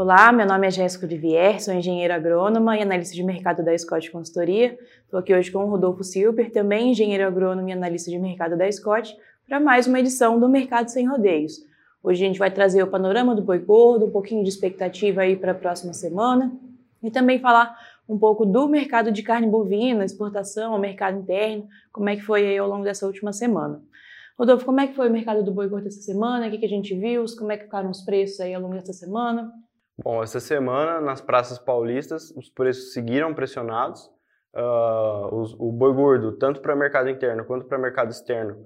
Olá, meu nome é Jéssica Olivier, sou engenheira agrônoma e analista de mercado da Scott Consultoria. Estou aqui hoje com o Rodolfo Silber, também engenheiro agrônomo e analista de mercado da Scott, para mais uma edição do Mercado Sem Rodeios. Hoje a gente vai trazer o panorama do boi gordo, um pouquinho de expectativa aí para a próxima semana e também falar um pouco do mercado de carne bovina, exportação, mercado interno, como é que foi aí ao longo dessa última semana. Rodolfo, como é que foi o mercado do boi gordo essa semana? O que, que a gente viu? Como é que ficaram os preços aí ao longo dessa semana? Bom, essa semana nas praças paulistas os preços seguiram pressionados. Uh, os, o boi gordo, tanto para mercado interno quanto para mercado externo,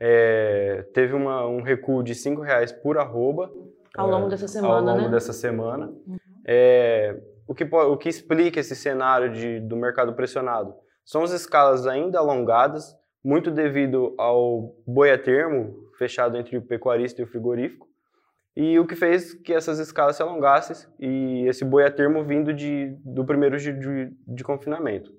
é, teve uma, um recuo de R$ reais por arroba. Ao longo é, dessa semana, Ao longo né? dessa semana. Uhum. É, o, que, o que explica esse cenário de, do mercado pressionado? São as escalas ainda alongadas, muito devido ao boi a termo, fechado entre o pecuarista e o frigorífico, e o que fez que essas escalas se alongassem e esse boi a termo vindo de, do primeiro de, de, de confinamento.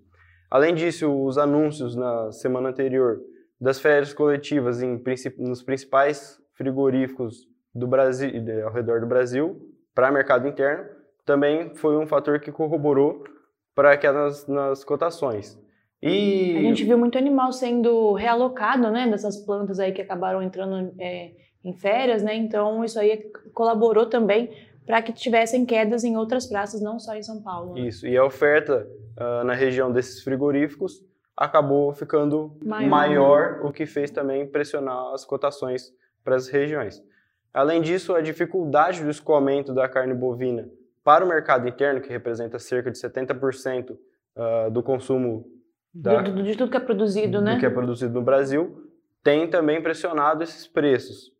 Além disso, os anúncios na semana anterior das férias coletivas em, nos principais frigoríficos do Brasil, ao redor do Brasil, para mercado interno, também foi um fator que corroborou para aquelas nas cotações. E a gente viu muito animal sendo realocado, né, dessas plantas aí que acabaram entrando é, em férias, né? Então isso aí colaborou também para que tivessem quedas em outras praças, não só em São Paulo. Né? Isso. E a oferta uh, na região desses frigoríficos acabou ficando maior. maior, o que fez também pressionar as cotações para as regiões. Além disso, a dificuldade do escoamento da carne bovina para o mercado interno, que representa cerca de 70% uh, do consumo da, de, de, tudo que é produzido, né? Do que é produzido no Brasil, tem também pressionado esses preços.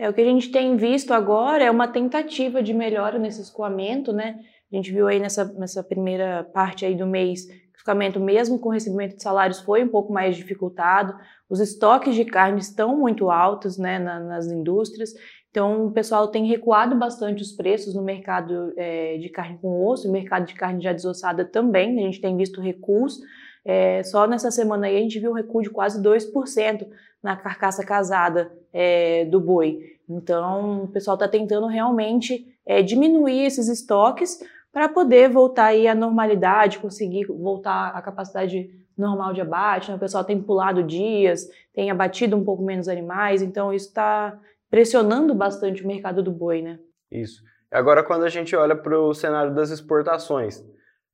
É, o que a gente tem visto agora é uma tentativa de melhora nesse escoamento, né? A gente viu aí nessa, nessa primeira parte aí do mês que o escoamento, mesmo com o recebimento de salários, foi um pouco mais dificultado. Os estoques de carne estão muito altos, né, na, nas indústrias. Então, o pessoal tem recuado bastante os preços no mercado é, de carne com osso, no mercado de carne já desossada também. A gente tem visto recuos. É, só nessa semana aí a gente viu um recuo de quase 2% na carcaça casada é, do boi. Então, o pessoal está tentando realmente diminuir esses estoques para poder voltar aí à normalidade, conseguir voltar à capacidade normal de abate. Né? O pessoal tem pulado dias, tem abatido um pouco menos animais, então isso está pressionando bastante o mercado do boi, né? Isso. Agora, quando a gente olha para o cenário das exportações,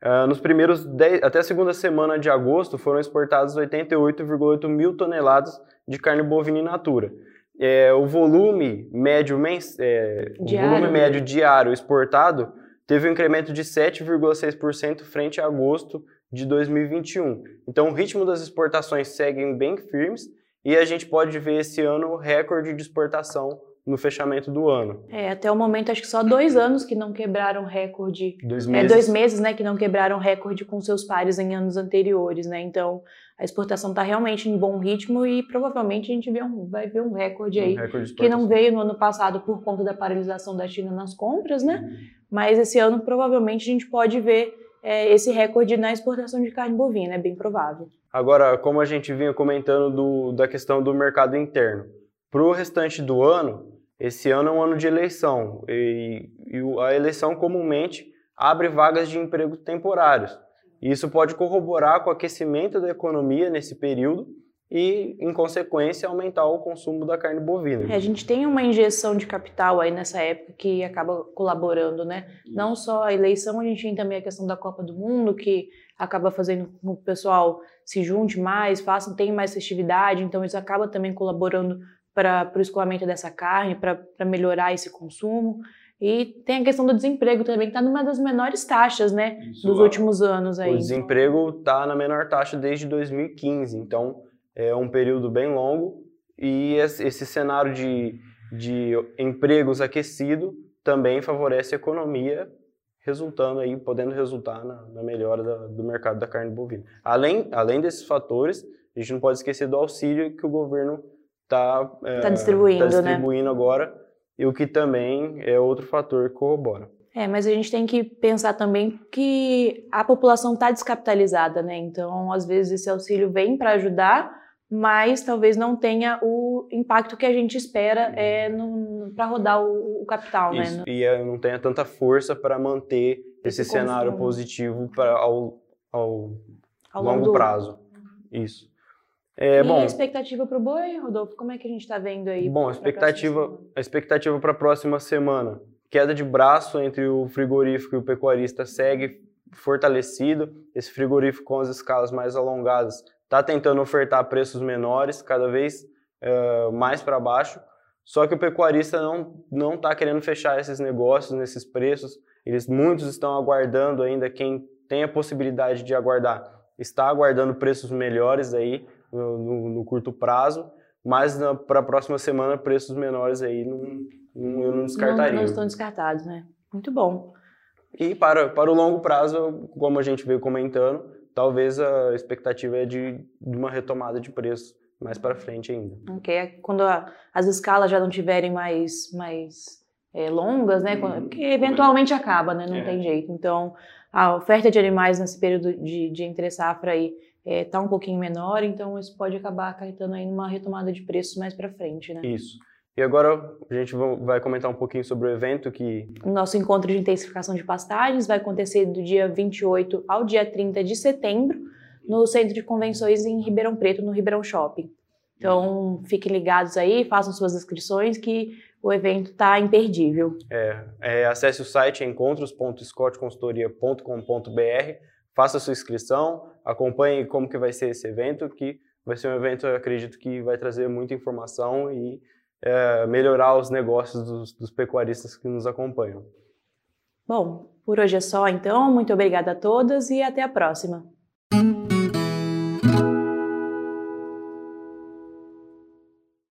Uh, nos primeiros 10, até a segunda semana de agosto foram exportadas 88,8 mil toneladas de carne bovina in natura. É, o volume médio é, o volume médio diário exportado teve um incremento de 7,6% frente a agosto de 2021. Então, o ritmo das exportações seguem bem firmes e a gente pode ver esse ano recorde de exportação no fechamento do ano. É, até o momento acho que só dois anos que não quebraram recorde. Dois meses. É, dois meses, né, que não quebraram recorde com seus pares em anos anteriores, né? Então a exportação está realmente em bom ritmo e provavelmente a gente um, vai ver um recorde aí um recorde que não veio no ano passado por conta da paralisação da China nas compras, né? Uhum. Mas esse ano provavelmente a gente pode ver é, esse recorde na exportação de carne bovina, é bem provável. Agora, como a gente vinha comentando do, da questão do mercado interno, para o restante do ano, esse ano é um ano de eleição e, e a eleição comumente abre vagas de emprego temporários. Isso pode corroborar com o aquecimento da economia nesse período e, em consequência, aumentar o consumo da carne bovina. É, a gente tem uma injeção de capital aí nessa época que acaba colaborando, né? Não só a eleição, a gente tem também a questão da Copa do Mundo, que acaba fazendo com que o pessoal se junte mais, faça, tenha mais festividade, então isso acaba também colaborando para o escoamento dessa carne, para melhorar esse consumo. E tem a questão do desemprego também, que está numa das menores taxas, né, Isso, dos últimos anos aí. O desemprego está na menor taxa desde 2015, então é um período bem longo e esse cenário de, de empregos aquecido também favorece a economia, resultando aí, podendo resultar na, na melhora da, do mercado da carne bovina. Além, além desses fatores, a gente não pode esquecer do auxílio que o governo está é, tá distribuindo, tá distribuindo né? agora, e o que também é outro fator que corrobora. É, mas a gente tem que pensar também que a população está descapitalizada, né? Então, às vezes esse auxílio vem para ajudar, mas talvez não tenha o impacto que a gente espera é, para rodar o, o capital, né? Isso, né? E não tenha tanta força para manter esse, esse cenário positivo para ao, ao, ao longo, prazo. Isso. É, e bom, a expectativa para o boi, Rodolfo? Como é que a gente está vendo aí? Bom, a expectativa, a expectativa para a próxima semana. Queda de braço entre o frigorífico e o pecuarista segue fortalecido. Esse frigorífico com as escalas mais alongadas está tentando ofertar preços menores, cada vez uh, mais para baixo. Só que o pecuarista não não está querendo fechar esses negócios nesses preços. Eles muitos estão aguardando ainda. Quem tem a possibilidade de aguardar está aguardando preços melhores aí no, no, no curto prazo. Mas para a próxima semana preços menores aí não, não eu não descartaria. Não, não estão descartados, né? Muito bom. E para, para o longo prazo, como a gente veio comentando, talvez a expectativa é de, de uma retomada de preço mais para frente ainda. Ok, é quando a, as escalas já não tiverem mais, mais é, longas, né? Quando, porque eventualmente acaba, né? Não é. tem jeito. Então, a oferta de animais nesse período de, de entre safra aí está é, tá um pouquinho menor, então isso pode acabar acarretando aí numa retomada de preços mais para frente, né? Isso. E agora a gente vai comentar um pouquinho sobre o evento que... O nosso encontro de intensificação de pastagens vai acontecer do dia 28 ao dia 30 de setembro no Centro de Convenções em Ribeirão Preto, no Ribeirão Shopping. Então, fiquem ligados aí, façam suas inscrições que o evento está imperdível. É, é, acesse o site encontros.scottconsultoria.com.br, faça sua inscrição, acompanhe como que vai ser esse evento, que vai ser um evento, eu acredito que vai trazer muita informação e é, melhorar os negócios dos, dos pecuaristas que nos acompanham. Bom, por hoje é só então. Muito obrigada a todas e até a próxima.